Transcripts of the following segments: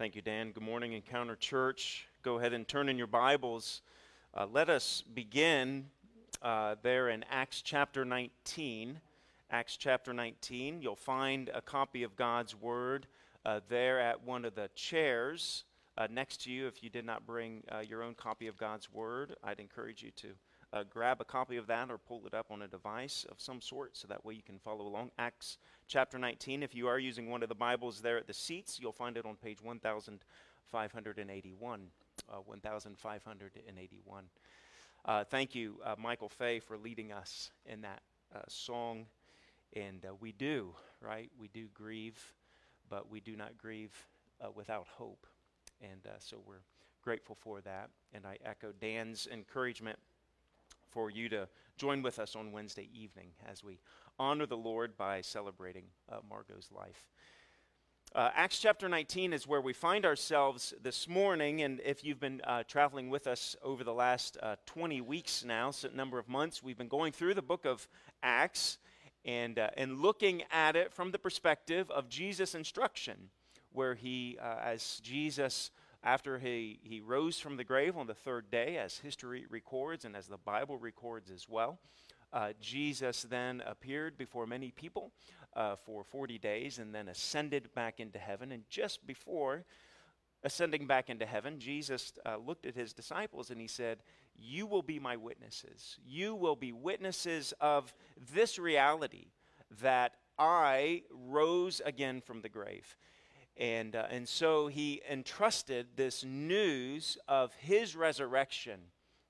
Thank you, Dan. Good morning, Encounter Church. Go ahead and turn in your Bibles. Uh, let us begin uh, there in Acts chapter 19. Acts chapter 19. You'll find a copy of God's Word uh, there at one of the chairs uh, next to you. If you did not bring uh, your own copy of God's Word, I'd encourage you to uh, grab a copy of that or pull it up on a device of some sort so that way you can follow along. Acts chapter 19. If you are using one of the Bibles there at the seats, you'll find it on page 1581. Uh, 1581. Uh, thank you, uh, Michael Fay, for leading us in that uh, song. And uh, we do, right? We do grieve, but we do not grieve without hope. And so we're grateful for that. And I echo Dan's encouragement for you to join with us on Wednesday evening as we honor the Lord by celebrating uh, Margot's life. Uh, Acts chapter 19 is where we find ourselves this morning, and if you've been uh, traveling with us over the last uh, 20 weeks now, so number of months, we've been going through the book of Acts and, uh, and looking at it from the perspective of Jesus' instruction, where he, uh, as Jesus after he, he rose from the grave on the third day, as history records and as the Bible records as well, uh, Jesus then appeared before many people uh, for 40 days and then ascended back into heaven. And just before ascending back into heaven, Jesus uh, looked at his disciples and he said, You will be my witnesses. You will be witnesses of this reality that I rose again from the grave. And, uh, and so he entrusted this news of his resurrection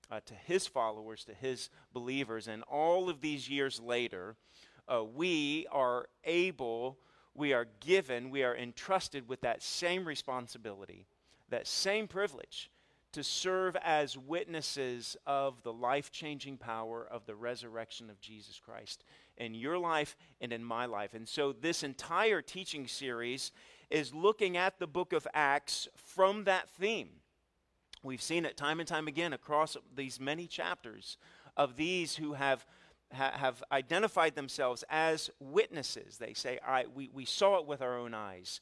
uh, to his followers, to his believers. And all of these years later, uh, we are able, we are given, we are entrusted with that same responsibility, that same privilege to serve as witnesses of the life changing power of the resurrection of Jesus Christ in your life and in my life. And so, this entire teaching series is looking at the book of Acts from that theme. We've seen it time and time again across these many chapters of these who have, ha, have identified themselves as witnesses. They say, I, we, we saw it with our own eyes,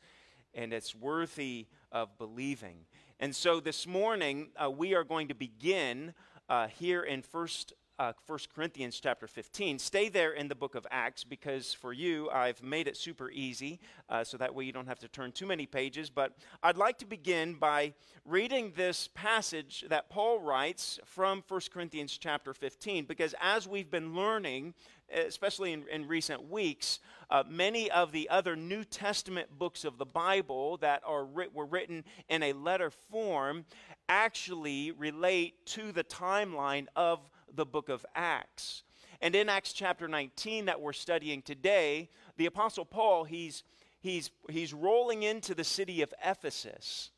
and it's worthy of believing. And so this morning, uh, we are going to begin uh, here in First uh, 1 Corinthians chapter 15. Stay there in the book of Acts because for you, I've made it super easy uh, so that way you don't have to turn too many pages. But I'd like to begin by reading this passage that Paul writes from 1 Corinthians chapter 15 because as we've been learning, especially in, in recent weeks, uh, many of the other New Testament books of the Bible that are writ- were written in a letter form actually relate to the timeline of the book of Acts. And in Acts chapter 19 that we're studying today, the apostle Paul, he's he's he's rolling into the city of Ephesus.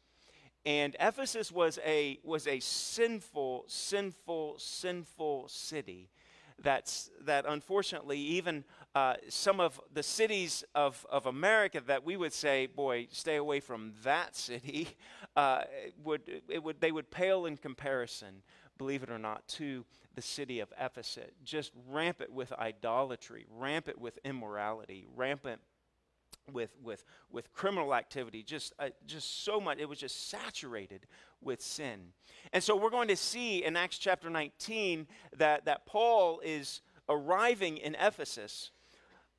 And Ephesus was a was a sinful, sinful, sinful city. That's that unfortunately even uh, some of the cities of, of America that we would say, boy, stay away from that city, uh, would, it would, they would pale in comparison, believe it or not, to the city of Ephesus, just rampant with idolatry, rampant with immorality, rampant with, with, with criminal activity, just, uh, just so much. It was just saturated with sin. And so we're going to see in Acts chapter 19 that, that Paul is arriving in Ephesus.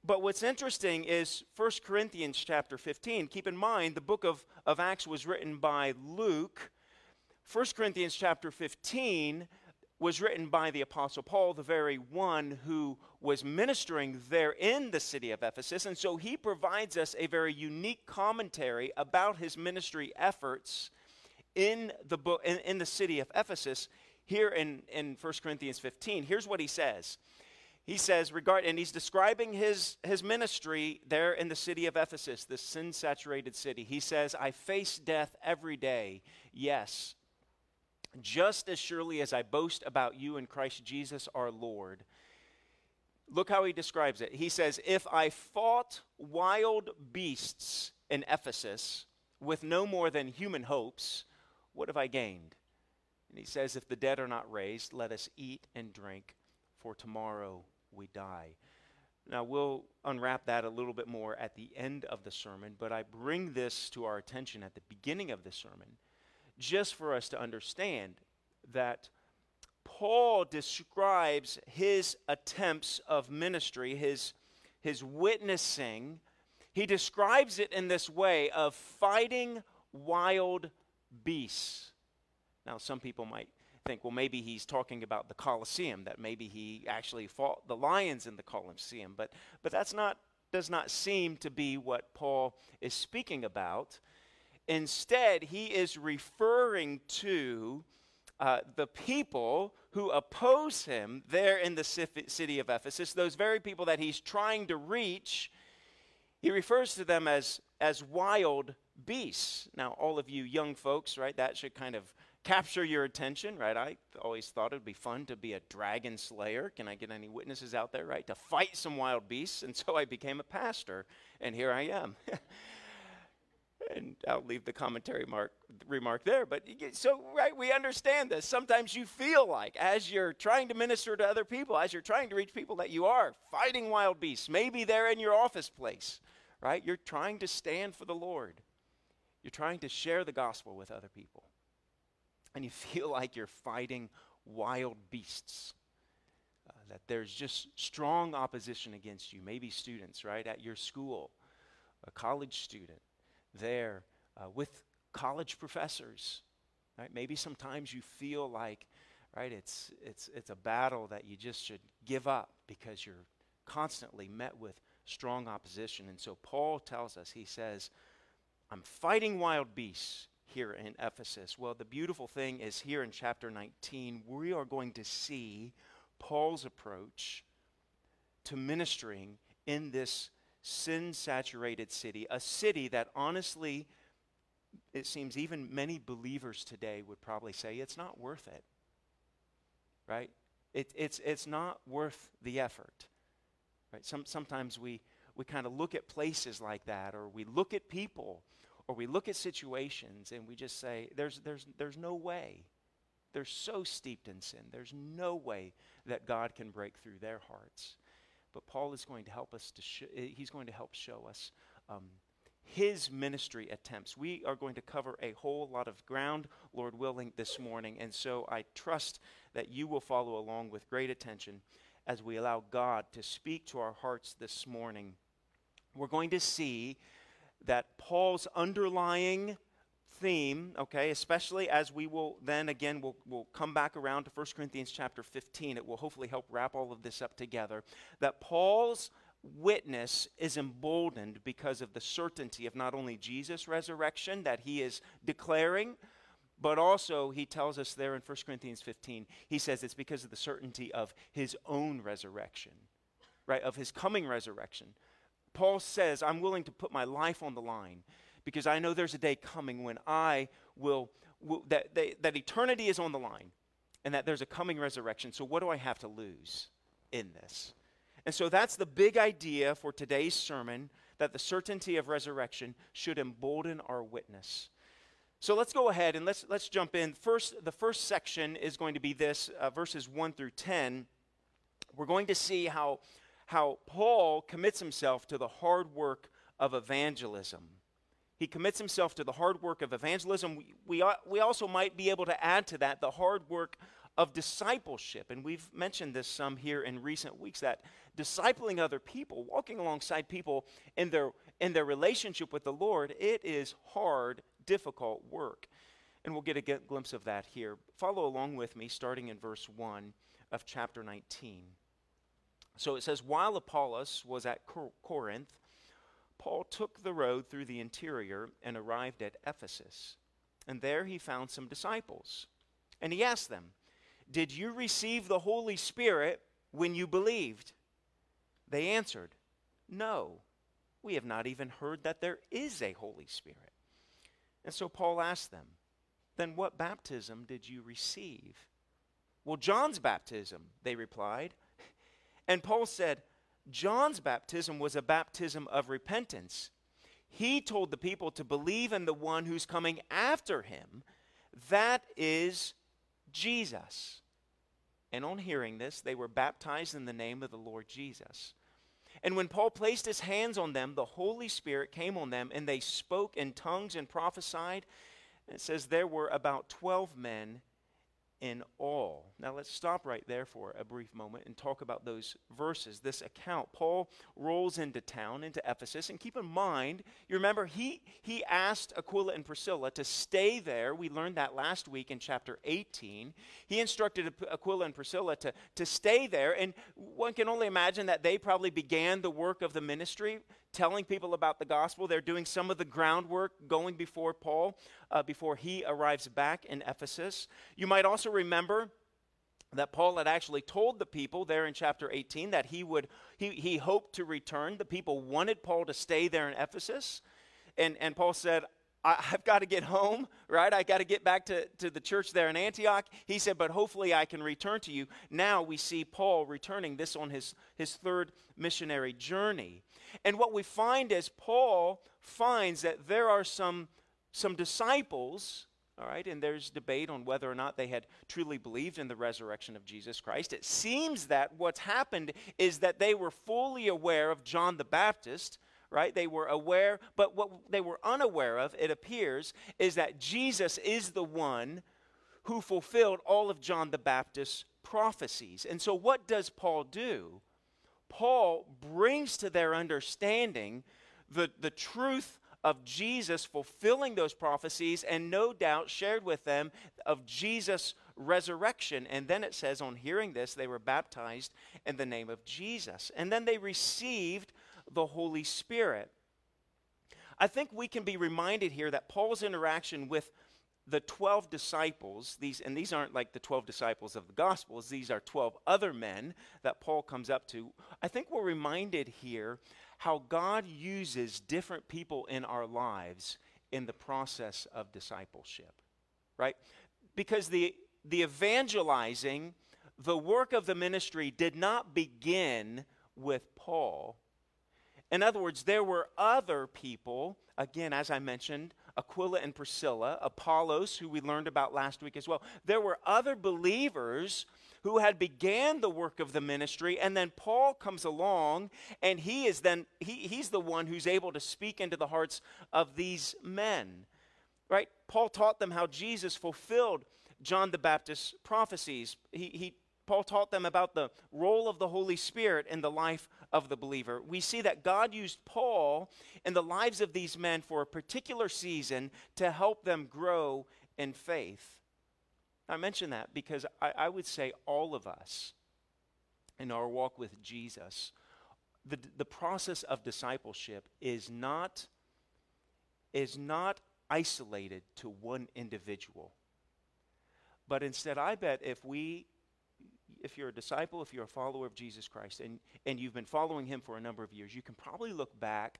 But what's interesting is 1 Corinthians chapter 15. Keep in mind, the book of, of Acts was written by Luke. 1 Corinthians chapter 15 was written by the Apostle Paul, the very one who was ministering there in the city of Ephesus. And so he provides us a very unique commentary about his ministry efforts in the, book, in, in the city of Ephesus here in, in 1 Corinthians 15. Here's what he says. He says, regard, and he's describing his, his ministry there in the city of Ephesus, this sin saturated city. He says, I face death every day. Yes, just as surely as I boast about you in Christ Jesus our Lord. Look how he describes it. He says, If I fought wild beasts in Ephesus with no more than human hopes, what have I gained? And he says, If the dead are not raised, let us eat and drink, for tomorrow we die. Now, we'll unwrap that a little bit more at the end of the sermon, but I bring this to our attention at the beginning of the sermon just for us to understand that Paul describes his attempts of ministry, his, his witnessing. He describes it in this way of fighting wild beasts. Now, some people might think, well, maybe he's talking about the Colosseum, that maybe he actually fought the lions in the Colosseum. But, but that's not, does not seem to be what Paul is speaking about. Instead, he is referring to uh, the people who oppose him there in the city of Ephesus, those very people that he's trying to reach. He refers to them as, as wild beasts. Now, all of you young folks, right, that should kind of capture your attention, right? I always thought it would be fun to be a dragon slayer. Can I get any witnesses out there, right? To fight some wild beasts. And so I became a pastor, and here I am. and I'll leave the commentary mark, remark there. But so, right, we understand this. Sometimes you feel like, as you're trying to minister to other people, as you're trying to reach people, that you are fighting wild beasts. Maybe they're in your office place, right? You're trying to stand for the Lord, you're trying to share the gospel with other people and you feel like you're fighting wild beasts. Uh, that there's just strong opposition against you. Maybe students, right, at your school, a college student there uh, with college professors, right? Maybe sometimes you feel like, right, it's, it's, it's a battle that you just should give up because you're constantly met with strong opposition. And so Paul tells us, he says, I'm fighting wild beasts here in Ephesus? Well, the beautiful thing is here in chapter 19, we are going to see Paul's approach to ministering in this sin saturated city, a city that honestly, it seems even many believers today would probably say it's not worth it. Right? It, it's, it's not worth the effort. Right? Some, sometimes we, we kind of look at places like that, or we look at people or we look at situations and we just say, there's, there's, there's no way. They're so steeped in sin. There's no way that God can break through their hearts. But Paul is going to help us to, sh- eh, he's going to help show us um, his ministry attempts. We are going to cover a whole lot of ground, Lord willing, this morning. And so I trust that you will follow along with great attention as we allow God to speak to our hearts this morning. We're going to see that Paul's underlying theme, okay, especially as we will then again, we'll, we'll come back around to 1 Corinthians chapter 15. It will hopefully help wrap all of this up together. That Paul's witness is emboldened because of the certainty of not only Jesus' resurrection that he is declaring, but also he tells us there in 1 Corinthians 15, he says it's because of the certainty of his own resurrection, right, of his coming resurrection. Paul says, I'm willing to put my life on the line because I know there's a day coming when I will, will that, that, that eternity is on the line and that there's a coming resurrection. So, what do I have to lose in this? And so, that's the big idea for today's sermon that the certainty of resurrection should embolden our witness. So let's go ahead and let's, let's jump in. First, the first section is going to be this uh, verses 1 through 10. We're going to see how how Paul commits himself to the hard work of evangelism. He commits himself to the hard work of evangelism. We, we, uh, we also might be able to add to that the hard work of discipleship. And we've mentioned this some here in recent weeks that discipling other people, walking alongside people in their, in their relationship with the Lord, it is hard, difficult work. And we'll get a glimpse of that here. Follow along with me, starting in verse 1 of chapter 19. So it says, while Apollos was at Cor- Corinth, Paul took the road through the interior and arrived at Ephesus. And there he found some disciples. And he asked them, Did you receive the Holy Spirit when you believed? They answered, No, we have not even heard that there is a Holy Spirit. And so Paul asked them, Then what baptism did you receive? Well, John's baptism, they replied. And Paul said, John's baptism was a baptism of repentance. He told the people to believe in the one who's coming after him. That is Jesus. And on hearing this, they were baptized in the name of the Lord Jesus. And when Paul placed his hands on them, the Holy Spirit came on them, and they spoke in tongues and prophesied. And it says there were about 12 men in all. Now let's stop right there for a brief moment and talk about those verses, this account. Paul rolls into town, into Ephesus, and keep in mind, you remember he he asked Aquila and Priscilla to stay there. We learned that last week in chapter 18. He instructed Aquila and Priscilla to, to stay there, and one can only imagine that they probably began the work of the ministry telling people about the gospel. They're doing some of the groundwork going before Paul, uh, before he arrives back in Ephesus. You might also remember that Paul had actually told the people there in chapter 18 that he would he, he hoped to return. The people wanted Paul to stay there in Ephesus. And, and Paul said, I, have got to get home, right? I got to get back to, to the church there in Antioch. He said, but hopefully I can return to you. Now we see Paul returning this on his, his third missionary journey. And what we find is Paul finds that there are some, some disciples, all right, and there's debate on whether or not they had truly believed in the resurrection of Jesus Christ. It seems that what's happened is that they were fully aware of John the Baptist right? They were aware, but what they were unaware of, it appears, is that Jesus is the one who fulfilled all of John the Baptist's prophecies. And so, what does Paul do? Paul brings to their understanding the, the truth of Jesus fulfilling those prophecies and no doubt shared with them of Jesus' resurrection. And then it says, on hearing this, they were baptized in the name of Jesus. And then they received the Holy Spirit. I think we can be reminded here that Paul's interaction with the 12 disciples, these, and these aren't like the 12 disciples of the Gospels, these are 12 other men that Paul comes up to. I think we're reminded here how God uses different people in our lives in the process of discipleship, right? Because the, the evangelizing, the work of the ministry did not begin with Paul. In other words, there were other people, again, as I mentioned, Aquila and Priscilla, Apollos, who we learned about last week as well. There were other believers who had began the work of the ministry and then paul comes along and he is then he, he's the one who's able to speak into the hearts of these men right paul taught them how jesus fulfilled john the baptist's prophecies he, he Paul taught them about the role of the Holy Spirit in the life of the believer. We see that God used Paul in the lives of these men for a particular season to help them grow in faith. I mention that because I, I would say all of us in our walk with Jesus, the, the process of discipleship is not, is not isolated to one individual. But instead, I bet if we if you're a disciple, if you're a follower of Jesus Christ, and, and you've been following him for a number of years, you can probably look back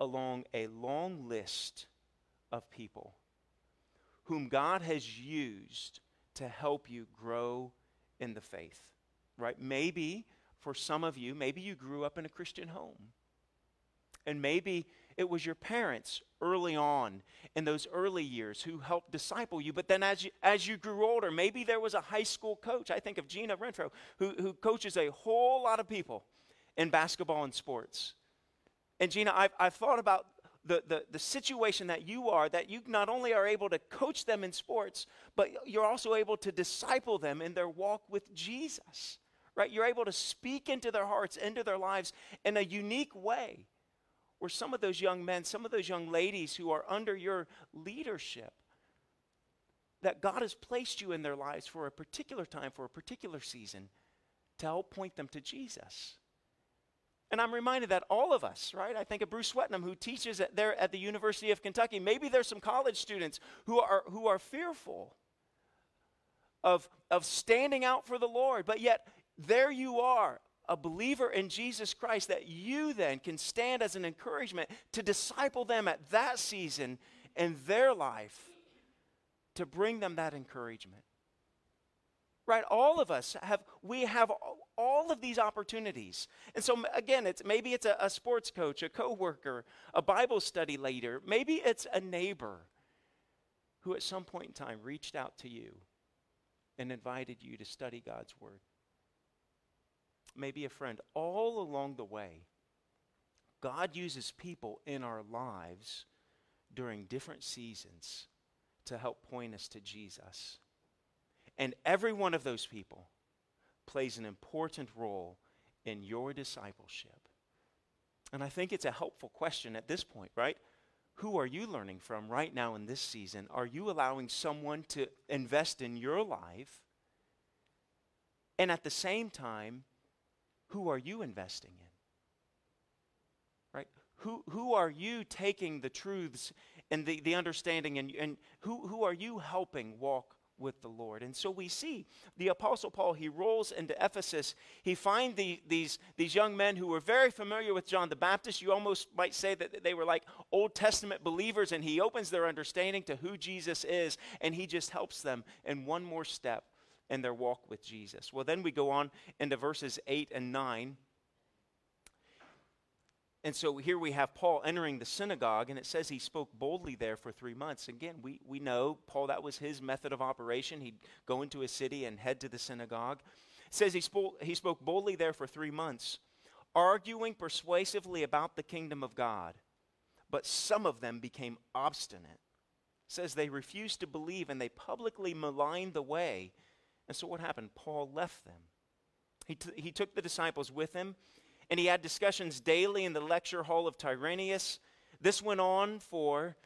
along a long list of people whom God has used to help you grow in the faith, right? Maybe for some of you, maybe you grew up in a Christian home. And maybe it was your parents early on in those early years who helped disciple you. But then as you, as you grew older, maybe there was a high school coach. I think of Gina Renfro, who, who coaches a whole lot of people in basketball and sports. And Gina, I've, I've thought about the, the, the situation that you are, that you not only are able to coach them in sports, but you're also able to disciple them in their walk with Jesus, right? You're able to speak into their hearts, into their lives in a unique way where some of those young men, some of those young ladies who are under your leadership, that God has placed you in their lives for a particular time, for a particular season, to help point them to Jesus. And I'm reminded that all of us, right? I think of Bruce Swetnam, who teaches at, there at the University of Kentucky. Maybe there's some college students who are, who are fearful of, of standing out for the Lord, but yet there you are, a believer in Jesus Christ that you then can stand as an encouragement to disciple them at that season in their life to bring them that encouragement. Right? All of us have, we have all of these opportunities. And so again, it's maybe it's a, a sports coach, a coworker, a Bible study leader, maybe it's a neighbor who at some point in time reached out to you and invited you to study God's word maybe a friend, all along the way, God uses people in our lives during different seasons to help point us to Jesus. And every one of those people plays an important role in your discipleship. And I think it's a helpful question at this point, right? Who are you learning from right now in this season? Are you allowing someone to invest in your life? And at the same time, who are you investing in? Right? Who, who are you taking the truths and the, the understanding and, and who, who are you helping walk with the Lord. And so we see the Apostle Paul, he rolls into Ephesus. He finds the, these, these young men who were very familiar with John the Baptist. You almost might say that they were like Old Testament believers, and he opens their understanding to who Jesus is, and he just helps them in one more step in their walk with Jesus. Well, then we go on into verses 8 and 9. And so here we have Paul entering the synagogue, and it says he spoke boldly there for three months. Again, we, we know Paul, that was his method of operation. He'd go into a city and head to the synagogue. It says he spoke, he spoke boldly there for three months, arguing persuasively about the kingdom of God. But some of them became obstinate. It says they refused to believe and they publicly maligned the way. And so what happened? Paul left them. He, t- he took the disciples with him and he had discussions daily in the lecture hall of Tyrannus. This went on for,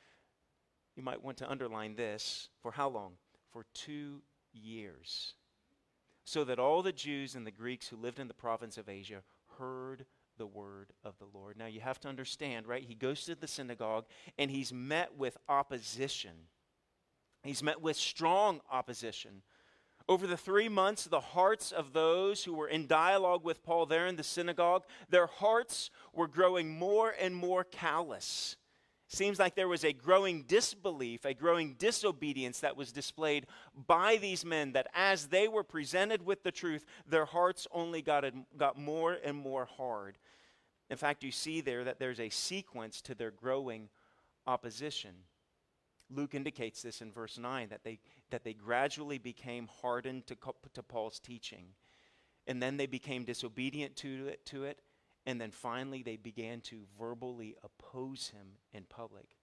you might want to underline this, for how long? For two years. So that all the Jews and the Greeks who lived in the province of Asia heard the word of the Lord. Now you have to understand, right? He goes to the synagogue and he's met with opposition. He's met with strong opposition over the three months, the hearts of those who were in dialogue with Paul there in the synagogue, their hearts were growing more and more callous. Seems like there was a growing disbelief, a growing disobedience that was displayed by these men, that as they were presented with the truth, their hearts only got, got more and more hard. In fact, you see there that there's a sequence to their growing opposition. Luke indicates this in verse 9 that they, that they gradually became hardened to, to Paul's teaching. And then they became disobedient to it, to it. And then finally, they began to verbally oppose him in public.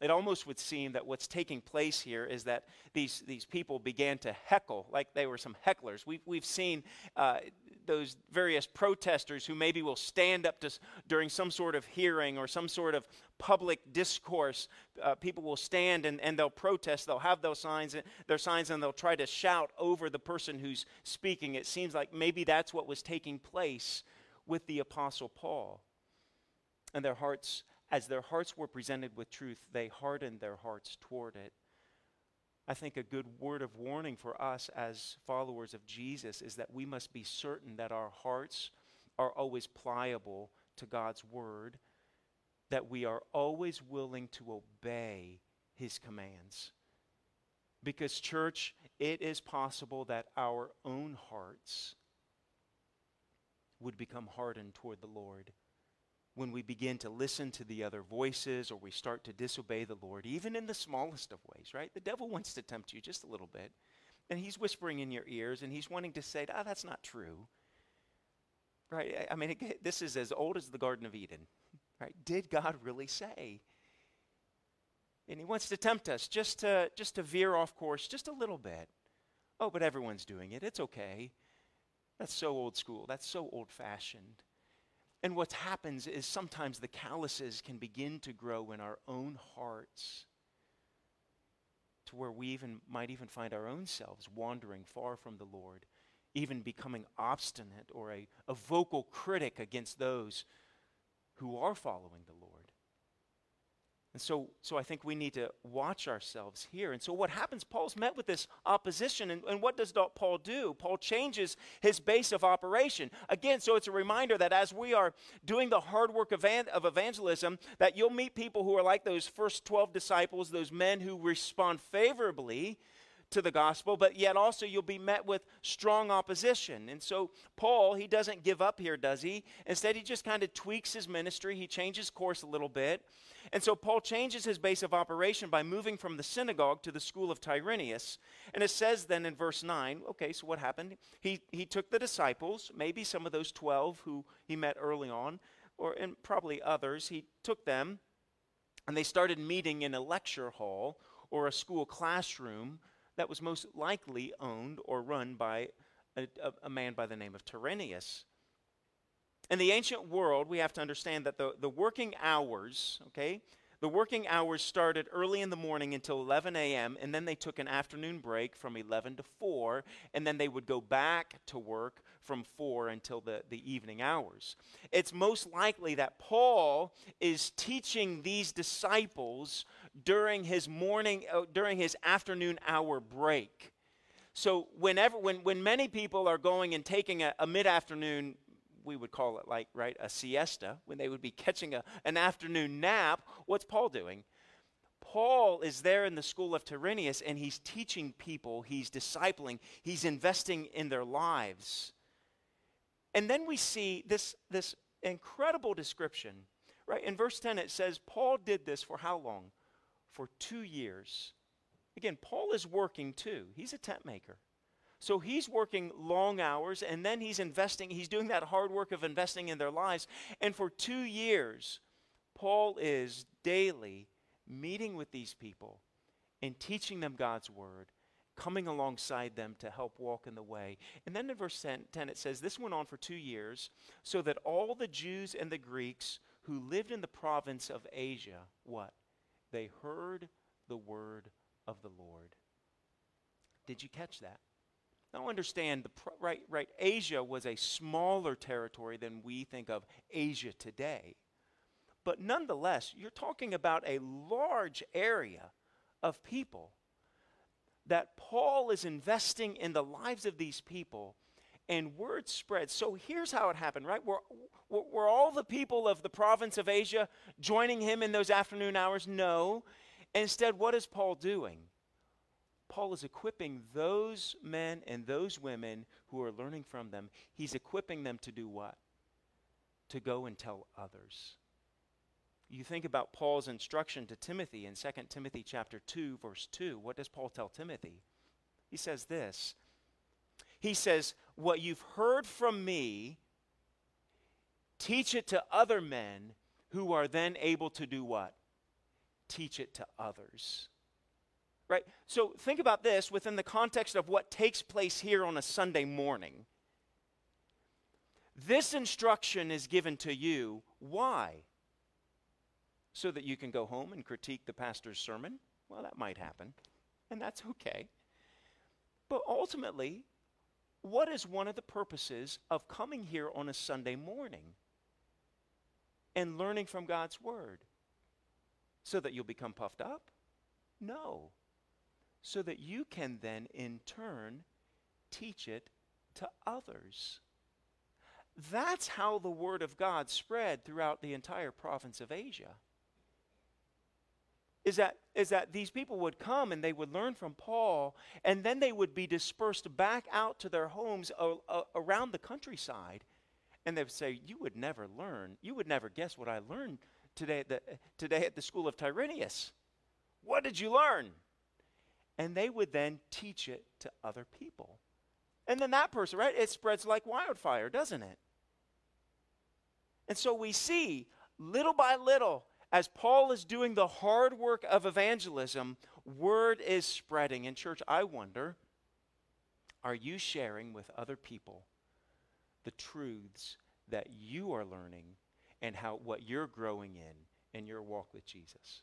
It almost would seem that what's taking place here is that these, these people began to heckle like they were some hecklers. We've, we've seen uh, those various protesters who maybe will stand up to, during some sort of hearing or some sort of public discourse. Uh, people will stand and, and they'll protest. They'll have those signs, their signs, and they'll try to shout over the person who's speaking. It seems like maybe that's what was taking place with the Apostle Paul. And their hearts as their hearts were presented with truth, they hardened their hearts toward it. I think a good word of warning for us as followers of Jesus is that we must be certain that our hearts are always pliable to God's word, that we are always willing to obey his commands. Because, church, it is possible that our own hearts would become hardened toward the Lord when we begin to listen to the other voices or we start to disobey the Lord, even in the smallest of ways, right? The devil wants to tempt you just a little bit. And he's whispering in your ears and he's wanting to say, ah, that's not true. Right? I mean, it, this is as old as the Garden of Eden, right? Did God really say? And he wants to tempt us just to, just to veer off course just a little bit. Oh, but everyone's doing it. It's okay. That's so old school. That's so old fashioned. And what happens is sometimes the calluses can begin to grow in our own hearts to where we even might even find our own selves wandering far from the Lord, even becoming obstinate or a, a vocal critic against those who are following the Lord. And so, so I think we need to watch ourselves here. And so what happens? Paul's met with this opposition. And, and what does Paul do? Paul changes his base of operation. Again, so it's a reminder that as we are doing the hard work of, of evangelism, that you'll meet people who are like those first 12 disciples, those men who respond favorably to the gospel, but yet also you'll be met with strong opposition. And so Paul, he doesn't give up here, does he? Instead, he just kind of tweaks his ministry. He changes course a little bit. And so Paul changes his base of operation by moving from the synagogue to the school of Tyrannus. And it says then in verse 9, okay, so what happened? He, he took the disciples, maybe some of those 12 who he met early on, or and probably others, he took them and they started meeting in a lecture hall or a school classroom that was most likely owned or run by a, a, a man by the name of Tyrannus. In the ancient world, we have to understand that the, the working hours, okay, the working hours started early in the morning until 11 a.m., and then they took an afternoon break from 11 to 4, and then they would go back to work from 4 until the, the evening hours. It's most likely that Paul is teaching these disciples during his morning, uh, during his afternoon hour break. So whenever, when, when many people are going and taking a, a mid-afternoon we would call it like, right, a siesta, when they would be catching a, an afternoon nap, what's Paul doing? Paul is there in the school of Tyrannus and he's teaching people, he's discipling, he's investing in their lives. And then we see this, this incredible description, right? In verse 10, it says, Paul did this for how long? For two years. Again, Paul is working too, he's a tent maker. So he's working long hours and then he's investing, he's doing that hard work of investing in their lives. And for two years, Paul is daily meeting with these people and teaching them God's word, coming alongside them to help walk in the way. And then in verse 10, 10 it says, This went on for two years, so that all the Jews and the Greeks who lived in the province of Asia, what? They heard the word of the Lord. Did you catch that? Now understand, the right, right, Asia was a smaller territory than we think of Asia today. But nonetheless, you're talking about a large area of people that Paul is investing in the lives of these people and word spread. So here's how it happened, right? Were, were all the people of the province of Asia joining him in those afternoon hours? No. Instead, what is Paul doing? Paul is equipping those men and those women who are learning from them. He's equipping them to do what? To go and tell others. You think about Paul's instruction to Timothy in 2 Timothy chapter 2 verse 2. What does Paul tell Timothy? He says this. He says, "What you've heard from me, teach it to other men who are then able to do what? Teach it to others." Right? So think about this within the context of what takes place here on a Sunday morning. This instruction is given to you. Why? So that you can go home and critique the pastor's sermon? Well, that might happen, and that's okay. But ultimately, what is one of the purposes of coming here on a Sunday morning and learning from God's Word? So that you'll become puffed up? No so that you can then, in turn, teach it to others. That's how the Word of God spread throughout the entire province of Asia. Is that, is that these people would come and they would learn from Paul, and then they would be dispersed back out to their homes a, a, around the countryside. And they would say, You would never learn, you would never guess what I learned today at the, today at the school of Tyrannus. What did you learn? and they would then teach it to other people. And then that person, right, it spreads like wildfire, doesn't it? And so we see little by little, as Paul is doing the hard work of evangelism, word is spreading. In church, I wonder are you sharing with other people the truths that you are learning and how what you're growing in in your walk with Jesus?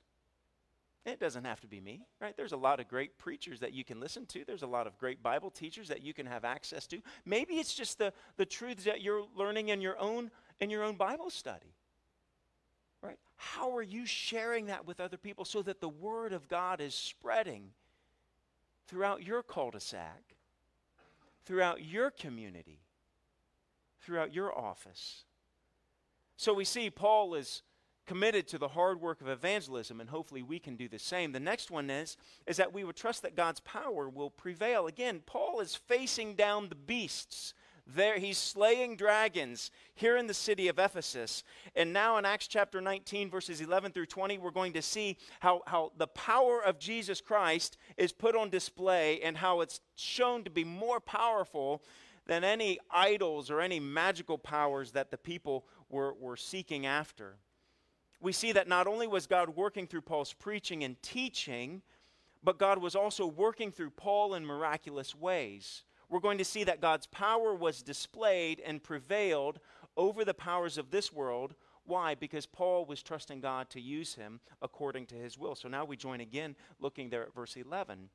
It doesn't have to be me, right? There's a lot of great preachers that you can listen to. There's a lot of great Bible teachers that you can have access to. Maybe it's just the, the truths that you're learning in your own in your own Bible study. Right? How are you sharing that with other people so that the word of God is spreading throughout your cul-de-sac, throughout your community, throughout your office? So we see Paul is committed to the hard work of evangelism, and hopefully we can do the same. The next one is, is that we would trust that God's power will prevail. Again, Paul is facing down the beasts. There, he's slaying dragons here in the city of Ephesus. And now in Acts chapter 19, verses 11 through 20, we're going to see how, how the power of Jesus Christ is put on display and how it's shown to be more powerful than any idols or any magical powers that the people were, were seeking after. We see that not only was God working through Paul's preaching and teaching, but God was also working through Paul in miraculous ways. We're going to see that God's power was displayed and prevailed over the powers of this world. Why? Because Paul was trusting God to use him according to his will. So now we join again looking there at verse 11.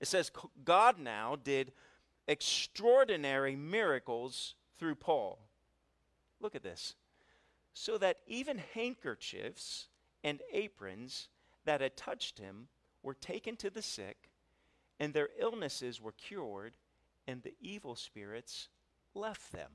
It says, God now did extraordinary miracles through Paul. Look at this. So that even handkerchiefs and aprons that had touched him were taken to the sick, and their illnesses were cured, and the evil spirits left them.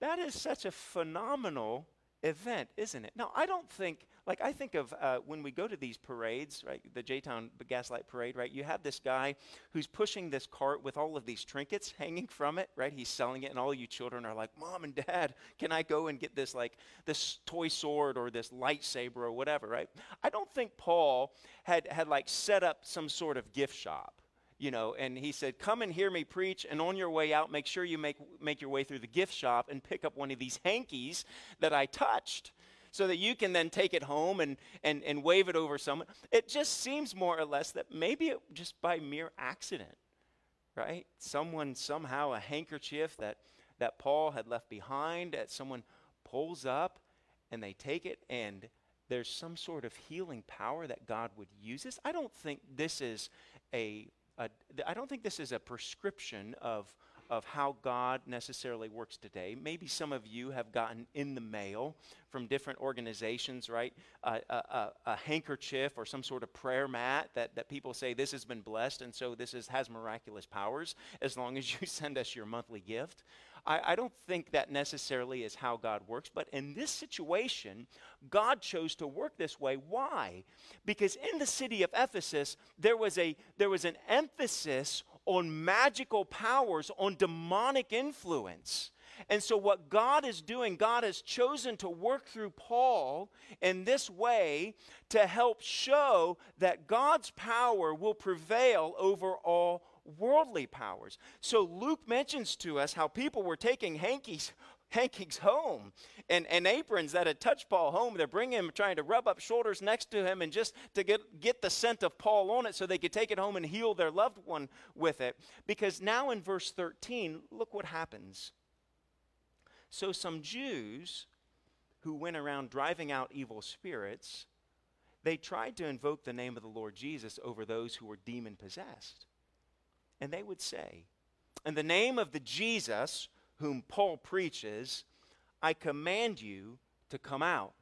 That is such a phenomenal event, isn't it? Now, I don't think, like, I think of uh, when we go to these parades, right, the J Town Gaslight Parade, right, you have this guy who's pushing this cart with all of these trinkets hanging from it, right? He's selling it, and all you children are like, Mom and Dad, can I go and get this, like, this toy sword or this lightsaber or whatever, right? I don't think Paul had, had like, set up some sort of gift shop you know, and he said, Come and hear me preach, and on your way out, make sure you make, make your way through the gift shop and pick up one of these hankies that I touched so that you can then take it home and, and, and wave it over someone. It just seems more or less that maybe it just by mere accident, right? Someone, somehow, a handkerchief that, that Paul had left behind, that someone pulls up and they take it and there's some sort of healing power that God would use this. I don't think this is a I don't think this is a prescription of, of how God necessarily works today. Maybe some of you have gotten in the mail from different organizations, right? A, a, a, handkerchief or some sort of prayer mat that, that people say this has been blessed and so this is, has miraculous powers as long as you send us your monthly gift. I, I don't think that necessarily is how God works, but in this situation, God chose to work this way. Why? Because in the city of Ephesus, there was, a, there was an emphasis on magical powers, on demonic influence. And so, what God is doing, God has chosen to work through Paul in this way to help show that God's power will prevail over all worldly powers. So Luke mentions to us how people were taking hankies hankies home and, and aprons that had touched Paul home. They're bringing him, trying to rub up shoulders next to him and just to get, get the scent of Paul on it so they could take it home and heal their loved one with it. Because now in verse 13, look what happens. So some Jews who went around driving out evil spirits, they tried to invoke the name of the Lord Jesus over those who were demon possessed. And they would say, In the name of the Jesus whom Paul preaches, I command you to come out.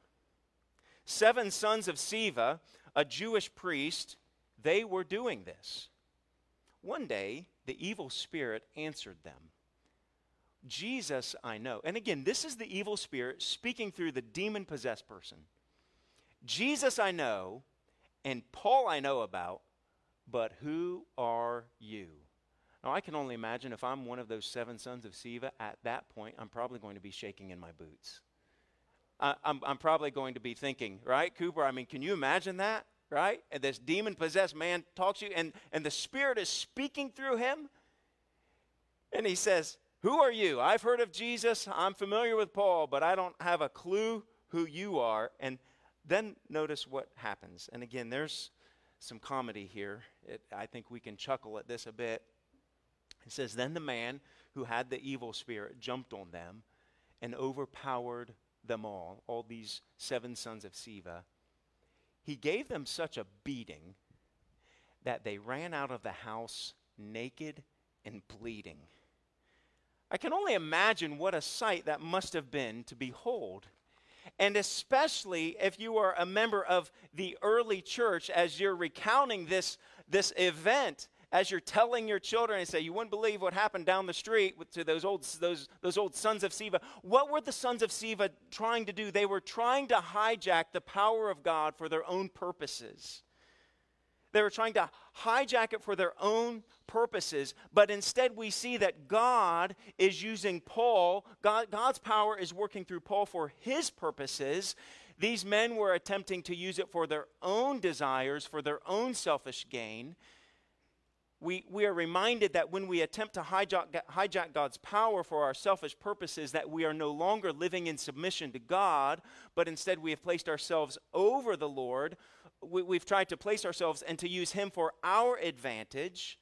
Seven sons of Sceva, a Jewish priest, they were doing this. One day, the evil spirit answered them Jesus, I know. And again, this is the evil spirit speaking through the demon possessed person. Jesus, I know, and Paul, I know about, but who are you? Now, I can only imagine if I'm one of those seven sons of Sceva, at that point, I'm probably going to be shaking in my boots. I, I'm, I'm probably going to be thinking, right, Cooper? I mean, can you imagine that, right? And this demon possessed man talks to you, and, and the Spirit is speaking through him. And he says, Who are you? I've heard of Jesus. I'm familiar with Paul, but I don't have a clue who you are. And then notice what happens. And again, there's some comedy here. It, I think we can chuckle at this a bit. It says, Then the man who had the evil spirit jumped on them and overpowered them all, all these seven sons of Sceva. He gave them such a beating that they ran out of the house naked and bleeding. I can only imagine what a sight that must have been to behold. And especially if you are a member of the early church, as you're recounting this, this event, as you're telling your children and say, you wouldn't believe what happened down the street with, to those old, those, those old sons of Sceva. What were the sons of Sceva trying to do? They were trying to hijack the power of God for their own purposes. They were trying to hijack it for their own purposes, but instead we see that God is using Paul, God, God's power is working through Paul for his purposes. These men were attempting to use it for their own desires, for their own selfish gain. We, we are reminded that when we attempt to hijack, hijack God's power for our selfish purposes, that we are no longer living in submission to God, but instead we have placed ourselves over the Lord. We, we've tried to place ourselves and to use Him for our advantage.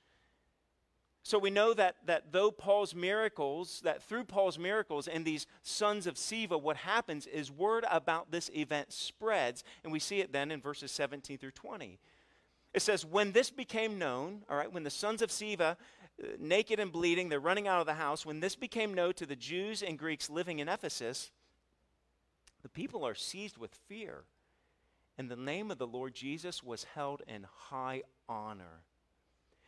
So we know that, that though Paul's miracles, that through Paul's miracles and these sons of Sceva, what happens is word about this event spreads. And we see it then in verses 17 through 20. It says, When this became known, all right, when the sons of Sceva, uh, naked and bleeding, they're running out of the house, when this became known to the Jews and Greeks living in Ephesus, the people are seized with fear. And the name of the Lord Jesus was held in high honor.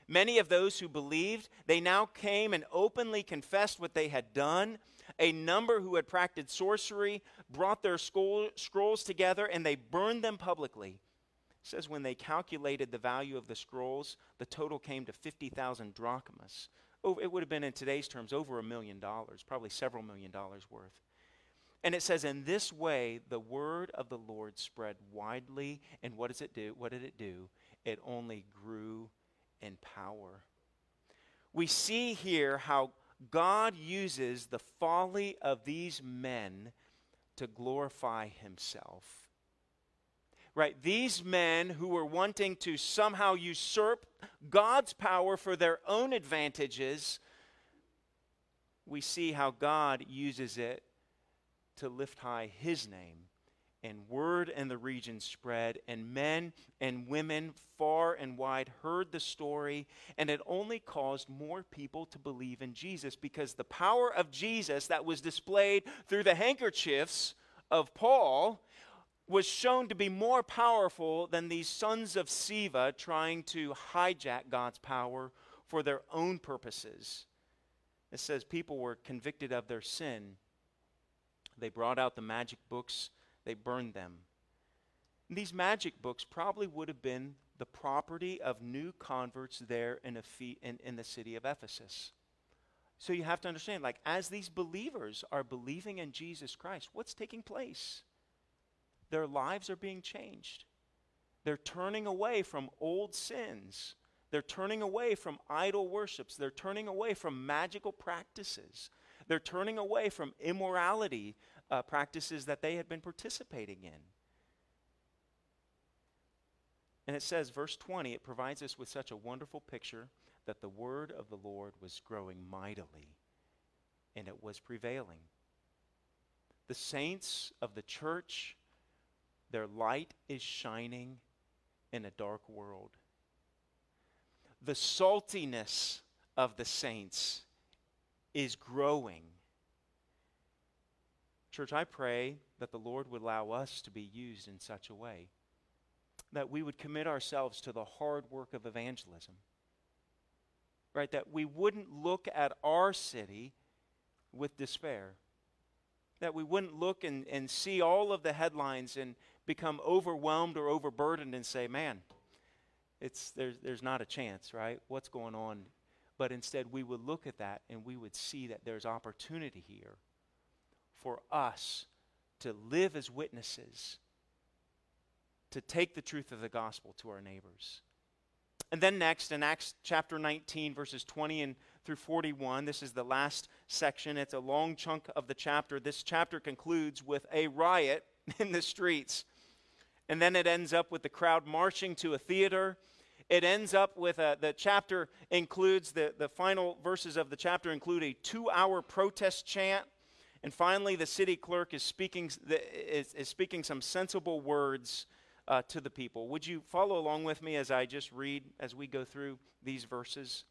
Many of those who believed, they now came and openly confessed what they had done. A number who had practiced sorcery brought their scrolls together and they burned them publicly says when they calculated the value of the scrolls, the total came to 50,000 drachmas. Oh, it would have been in today's terms over a million dollars, probably several million dollars worth. And it says, in this way, the word of the Lord spread widely. And what does it do? What did it do? It only grew in power. We see here how God uses the folly of these men to glorify himself right? These men who were wanting to somehow usurp God's power for their own advantages, we see how God uses it to lift high his name. And word in the region spread, and men and women far and wide heard the story, and it only caused more people to believe in Jesus because the power of Jesus that was displayed through the handkerchiefs of Paul was shown to be more powerful than these sons of Sceva trying to hijack God's power for their own purposes. It says people were convicted of their sin. They brought out the magic books, they burned them. And these magic books probably would have been the property of new converts there in, in, in the city of Ephesus. So you have to understand, like, as these believers are believing in Jesus Christ, what's taking place? Their lives are being changed. They're turning away from old sins. They're turning away from idol worships. They're turning away from magical practices. They're turning away from immorality uh, practices that they had been participating in. And it says, verse 20, it provides us with such a wonderful picture that the word of the Lord was growing mightily and it was prevailing. The saints of the church their light is shining in a dark world. The saltiness of the saints is growing. Church, I pray that the Lord would allow us to be used in such a way that we would commit ourselves to the hard work of evangelism. Right? That we wouldn't look at our city with despair. That we wouldn't look and, and see all of the headlines and, become overwhelmed or overburdened and say, man, it's, there's, there's not a chance, right? What's going on? But instead, we would look at that and we would see that there's opportunity here for us to live as witnesses, to take the truth of the gospel to our neighbors. And then next, in Acts chapter 19, verses 20 and through 41, this is the last section. It's a long chunk of the chapter. This chapter concludes with a riot in the streets. And then it ends up with the crowd marching to a theater. It ends up with a, the chapter includes, the, the final verses of the chapter include a two hour protest chant. And finally, the city clerk is speaking, is, is speaking some sensible words uh, to the people. Would you follow along with me as I just read as we go through these verses?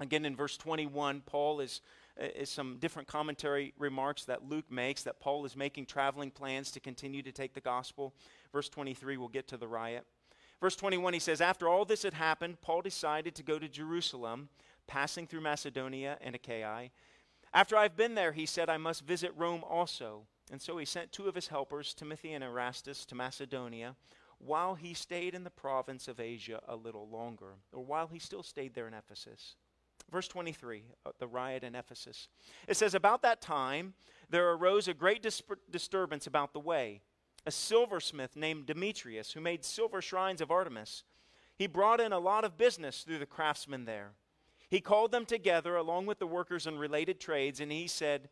Again, in verse 21, Paul is Uh, is some different commentary remarks that Luke makes that Paul is making traveling plans to continue to take the gospel. Verse 23, we'll get to the riot. Verse 21, he says, After all this had happened, Paul decided to go to Jerusalem, passing through Macedonia and Achaia. After I've been there, he said, I must visit Rome also. And so he sent two of his helpers, Timothy and Erastus, to Macedonia, while he stayed in the province of Asia a little longer, or while he still stayed there in Ephesus. Verse 23, uh, the riot in Ephesus. It says, About that time there arose a great dis- disturbance about the way. A silversmith named Demetrius, who made silver shrines of Artemis, he brought in a lot of business through the craftsmen there. He called them together along with the workers in related trades, and he said,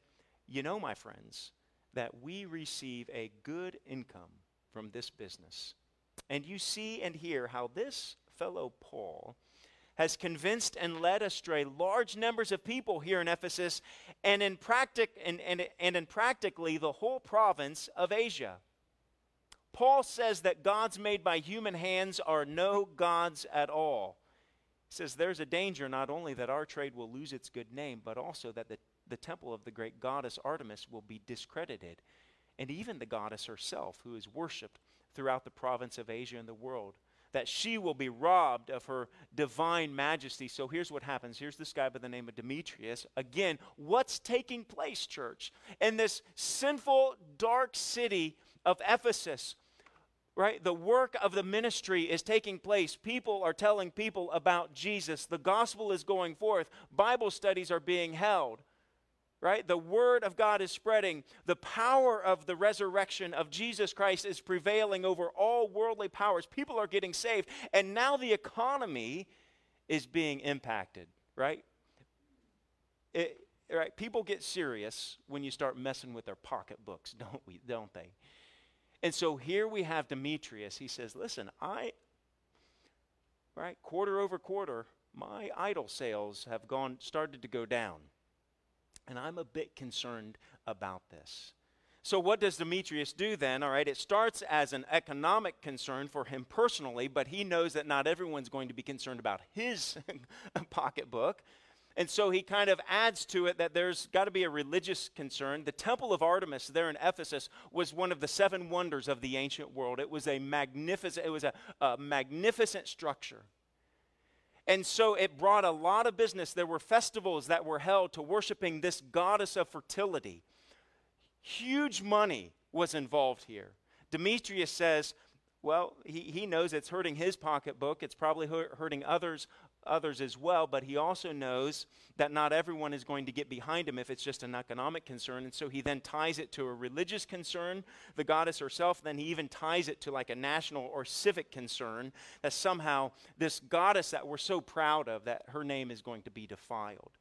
You know, my friends, that we receive a good income from this business. And you see and hear how this fellow Paul has convinced and led astray large numbers of people here in Ephesus and in, practic- and, and, and in practically the whole province of Asia. Paul says that gods made by human hands are no gods at all. He says there's a danger not only that our trade will lose its good name, but also that the, the temple of the great goddess Artemis will be discredited, and even the goddess herself, who is worshiped throughout the province of Asia and the world that she will be robbed of her divine majesty. So here's what happens. Here's this guy by the name of Demetrius. Again, what's taking place, church? In this sinful, dark city of Ephesus, right? The work of the ministry is taking place. People are telling people about Jesus. The gospel is going forth. Bible studies are being held right? The word of God is spreading. The power of the resurrection of Jesus Christ is prevailing over all worldly powers. People are getting saved. And now the economy is being impacted, right? It, right? People get serious when you start messing with their pocketbooks, don't we? Don't they? And so here we have Demetrius. He says, "Listen, I right, quarter over quarter, my idol sales have gone started to go down." And I'm a bit concerned about this. So, what does Demetrius do then? All right, it starts as an economic concern for him personally, but he knows that not everyone's going to be concerned about his pocketbook. And so he kind of adds to it that there's got to be a religious concern. The Temple of Artemis there in Ephesus was one of the seven wonders of the ancient world. It was a magnificent, it was a, a magnificent structure. And so it brought a lot of business. There were festivals that were held to worshiping this goddess of fertility. Huge money was involved here. Demetrius says, well, he, he knows it's hurting his pocketbook. It's probably hurting others others as well, but he also knows that not everyone is going to get behind him if it's just an economic concern. And so he then ties it to a religious concern, the goddess herself. Then he even ties it to like a national or civic concern that somehow this goddess that we're so proud of, that her name is going to be defiled.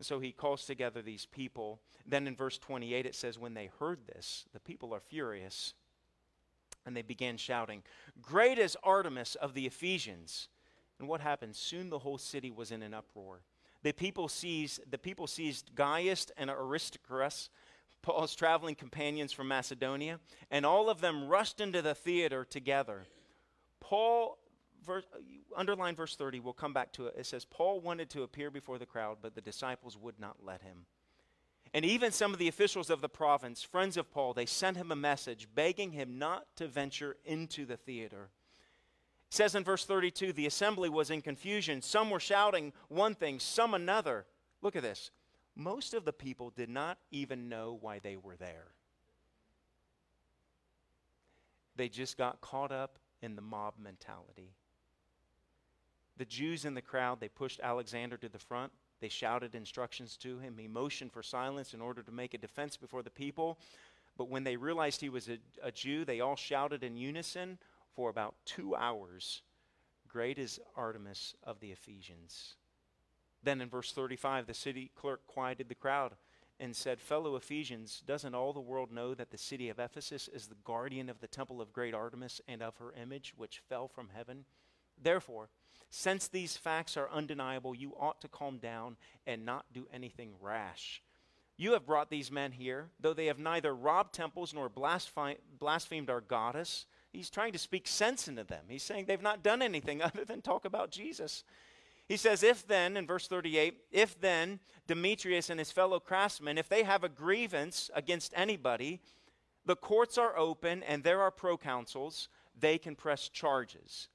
So he calls together these people. Then in verse 28, it says, When they heard this, the people are furious. And they began shouting, Great is Artemis of the Ephesians. And what happened? Soon the whole city was in an uproar. The people seized, the people seized Gaius and Aristarchus, Paul's traveling companions from Macedonia, and all of them rushed into the theater together. Paul, verse, underline verse 30, we'll come back to it. It says, Paul wanted to appear before the crowd, but the disciples would not let him. And even some of the officials of the province, friends of Paul, they sent him a message begging him not to venture into the theater says in verse 32 the assembly was in confusion. Some were shouting one thing, some another. Look at this. Most of the people did not even know why they were there. They just got caught up in the mob mentality. The Jews in the crowd, they pushed Alexander to the front. They shouted instructions to him. He motioned for silence in order to make a defense before the people. But when they realized he was a, a Jew, they all shouted in unison, for about two hours, Great is Artemis of the Ephesians. Then in verse 35, the city clerk quieted the crowd and said, Fellow Ephesians, doesn't all the world know that the city of Ephesus is the guardian of the temple of great Artemis and of her image, which fell from heaven? Therefore, since these facts are undeniable, you ought to calm down and not do anything rash. You have brought these men here, though they have neither robbed temples nor blasphemed our goddess he's trying to speak sense into them. He's saying they've not done anything other than talk about Jesus. He says, If then, in verse 38, if then Demetrius and his fellow craftsmen, if they have a grievance against anybody, the courts are open and there are proconsuls, they can press charges.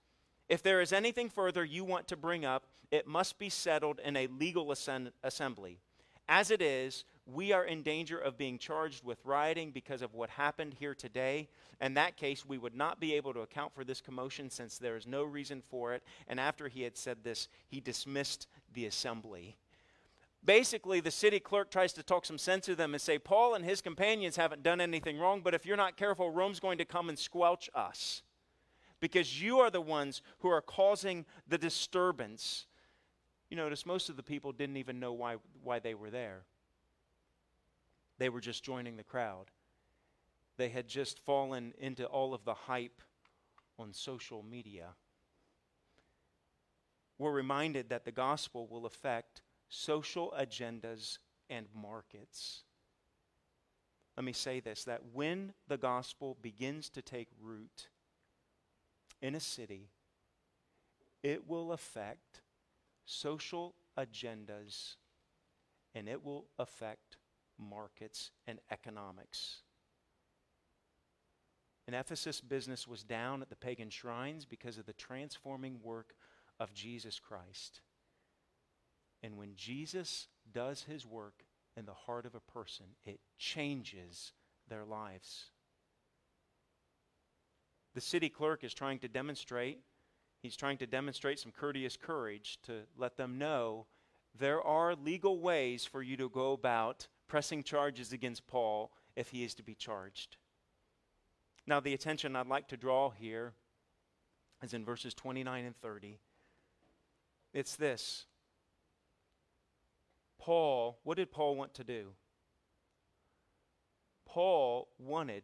If there is anything further you want to bring up, it must be settled in a legal assembly. As it is, we are in danger of being charged with rioting because of what happened here today. In that case, we would not be able to account for this commotion since there is no reason for it. And after he had said this, he dismissed the assembly. Basically, the city clerk tries to talk some sense to them and say, Paul and his companions haven't done anything wrong, but if you're not careful, Rome's going to come and squelch us. because you are the ones who are causing the disturbance. You notice most of the people didn't even know why, why they were there. They were just joining the crowd. They had just fallen into all of the hype on social media. We're reminded that the gospel will affect social agendas and markets. Let me say this that when the gospel begins to take root in a city, it will affect social agendas and it will affect markets and economics. In Ephesus, business was down at the pagan shrines because of the transforming work of Jesus Christ. And when Jesus does his work in the heart of a person, it changes their lives. The city clerk is trying to demonstrate, he's trying to demonstrate some courteous courage to let them know there are legal ways for you to go about pressing charges against Paul if he is to be charged. Now, the attention I'd like to draw here is in verses 29 and 30. It's this Paul, what did Paul want to do? Paul wanted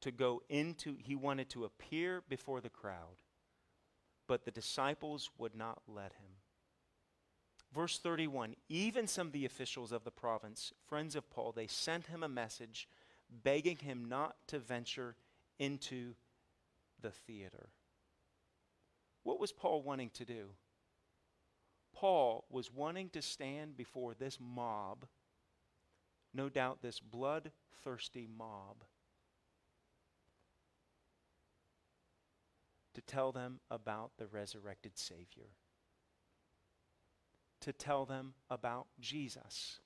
to go into, he wanted to appear before the crowd, but the disciples would not let him. Verse 31 Even some of the officials of the province, friends of Paul, they sent him a message begging him not to venture into the theater. What was Paul wanting to do? Paul was wanting to stand before this mob, no doubt this bloodthirsty mob, to tell them about the resurrected Savior, to tell them about Jesus,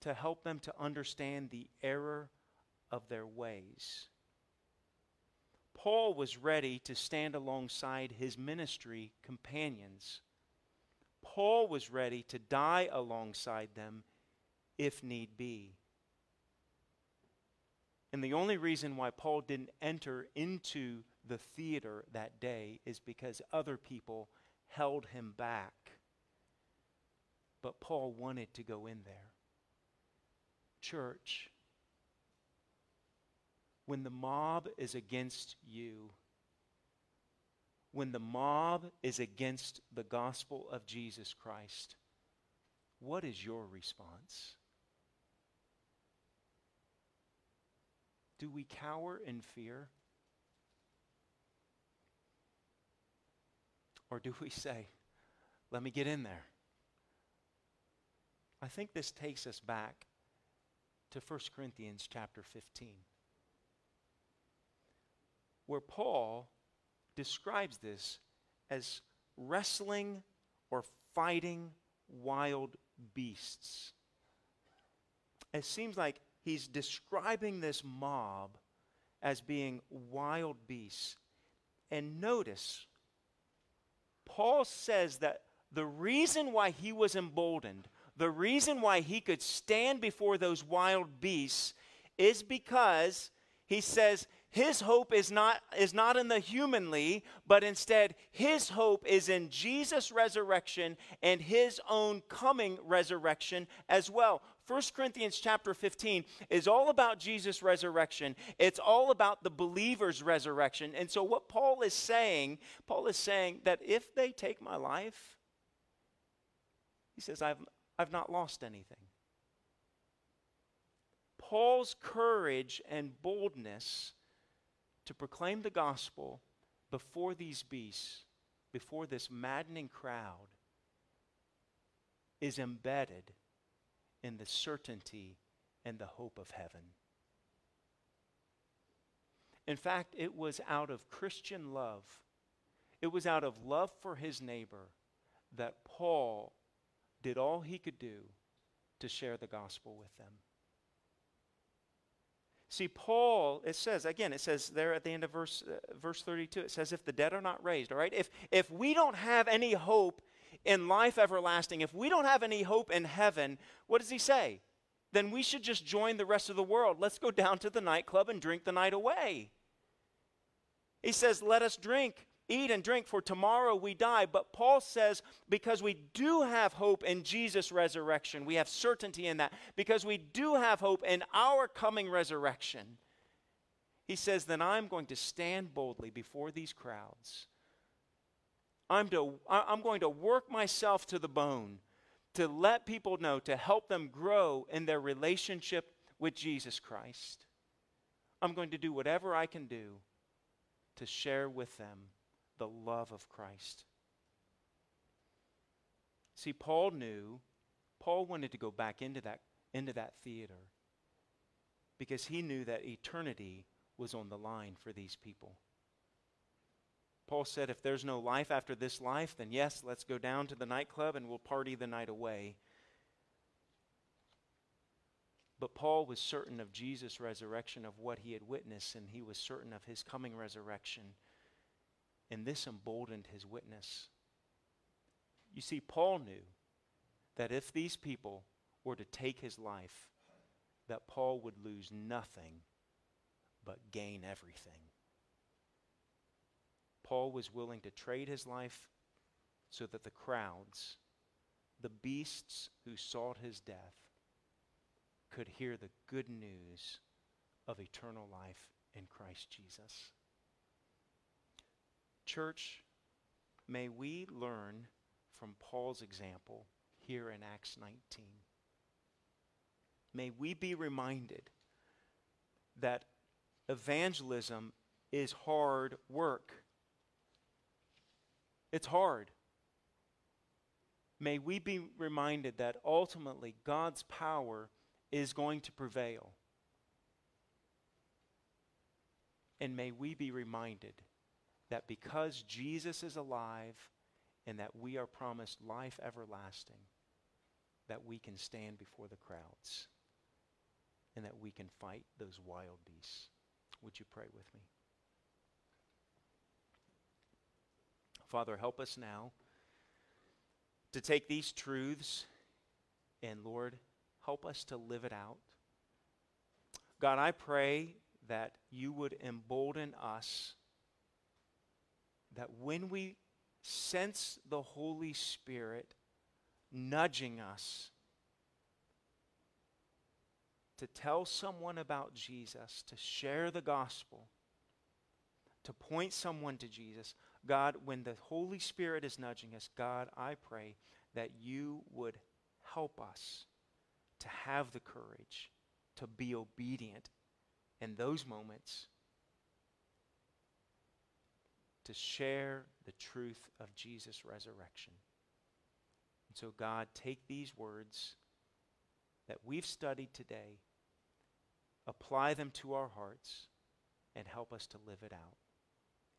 to help them to understand the error of their ways. Paul was ready to stand alongside his ministry companions. Paul was ready to die alongside them if need be. And the only reason why Paul didn't enter into the theater that day is because other people held him back. But Paul wanted to go in there. Church, when the mob is against you, when the mob is against the gospel of Jesus Christ, what is your response? Do we cower in fear? Or do we say, let me get in there? I think this takes us back to 1 Corinthians chapter 15, where Paul describes this as wrestling or fighting wild beasts. It seems like he's describing this mob as being wild beasts. And notice Paul says that the reason why he was emboldened, the reason why he could stand before those wild beasts, is because he says his hope is not, is not in the humanly, but instead his hope is in Jesus' resurrection and his own coming resurrection as well. 1 Corinthians chapter 15 is all about Jesus' resurrection. It's all about the believer's resurrection. And so, what Paul is saying, Paul is saying that if they take my life, he says, I've, I've not lost anything. Paul's courage and boldness to proclaim the gospel before these beasts, before this maddening crowd, is embedded in the certainty and the hope of heaven. In fact, it was out of Christian love, it was out of love for his neighbor that Paul did all he could do to share the gospel with them. See, Paul, it says, again, it says there at the end of verse, uh, verse 32, it says, if the dead are not raised, all right? If, if we don't have any hope in life everlasting, if we don't have any hope in heaven, what does he say? Then we should just join the rest of the world. Let's go down to the nightclub and drink the night away. He says, Let us drink, eat, and drink, for tomorrow we die. But Paul says, because we do have hope in Jesus' resurrection, we have certainty in that, because we do have hope in our coming resurrection, he says, Then I'm going to stand boldly before these crowds. I'm, to, I'm going to work myself to the bone to let people know, to help them grow in their relationship with Jesus Christ. I'm going to do whatever I can do to share with them the love of Christ. See, Paul knew, Paul wanted to go back into that, into that theater because he knew that eternity was on the line for these people. Paul said, if there's no life after this life, then yes, let's go down to the nightclub and we'll party the night away. But Paul was certain of Jesus' resurrection, of what he had witnessed, and he was certain of his coming resurrection. And this emboldened his witness. You see, Paul knew that if these people were to take his life, that Paul would lose nothing but gain everything. Paul was willing to trade his life so that the crowds, the beasts who sought his death, could hear the good news of eternal life in Christ Jesus. Church, may we learn from Paul's example here in Acts 19. May we be reminded that evangelism is hard work. It's hard. May we be reminded that ultimately God's power is going to prevail. And may we be reminded that because Jesus is alive and that we are promised life everlasting, that we can stand before the crowds and that we can fight those wild beasts. Would you pray with me? Father, help us now to take these truths and, Lord, help us to live it out. God, I pray that you would embolden us, that when we sense the Holy Spirit nudging us to tell someone about Jesus, to share the gospel, to point someone to Jesus. God, when the Holy Spirit is nudging us, God, I pray that you would help us to have the courage to be obedient in those moments, to share the truth of Jesus' resurrection. And so, God, take these words that we've studied today, apply them to our hearts, and help us to live it out.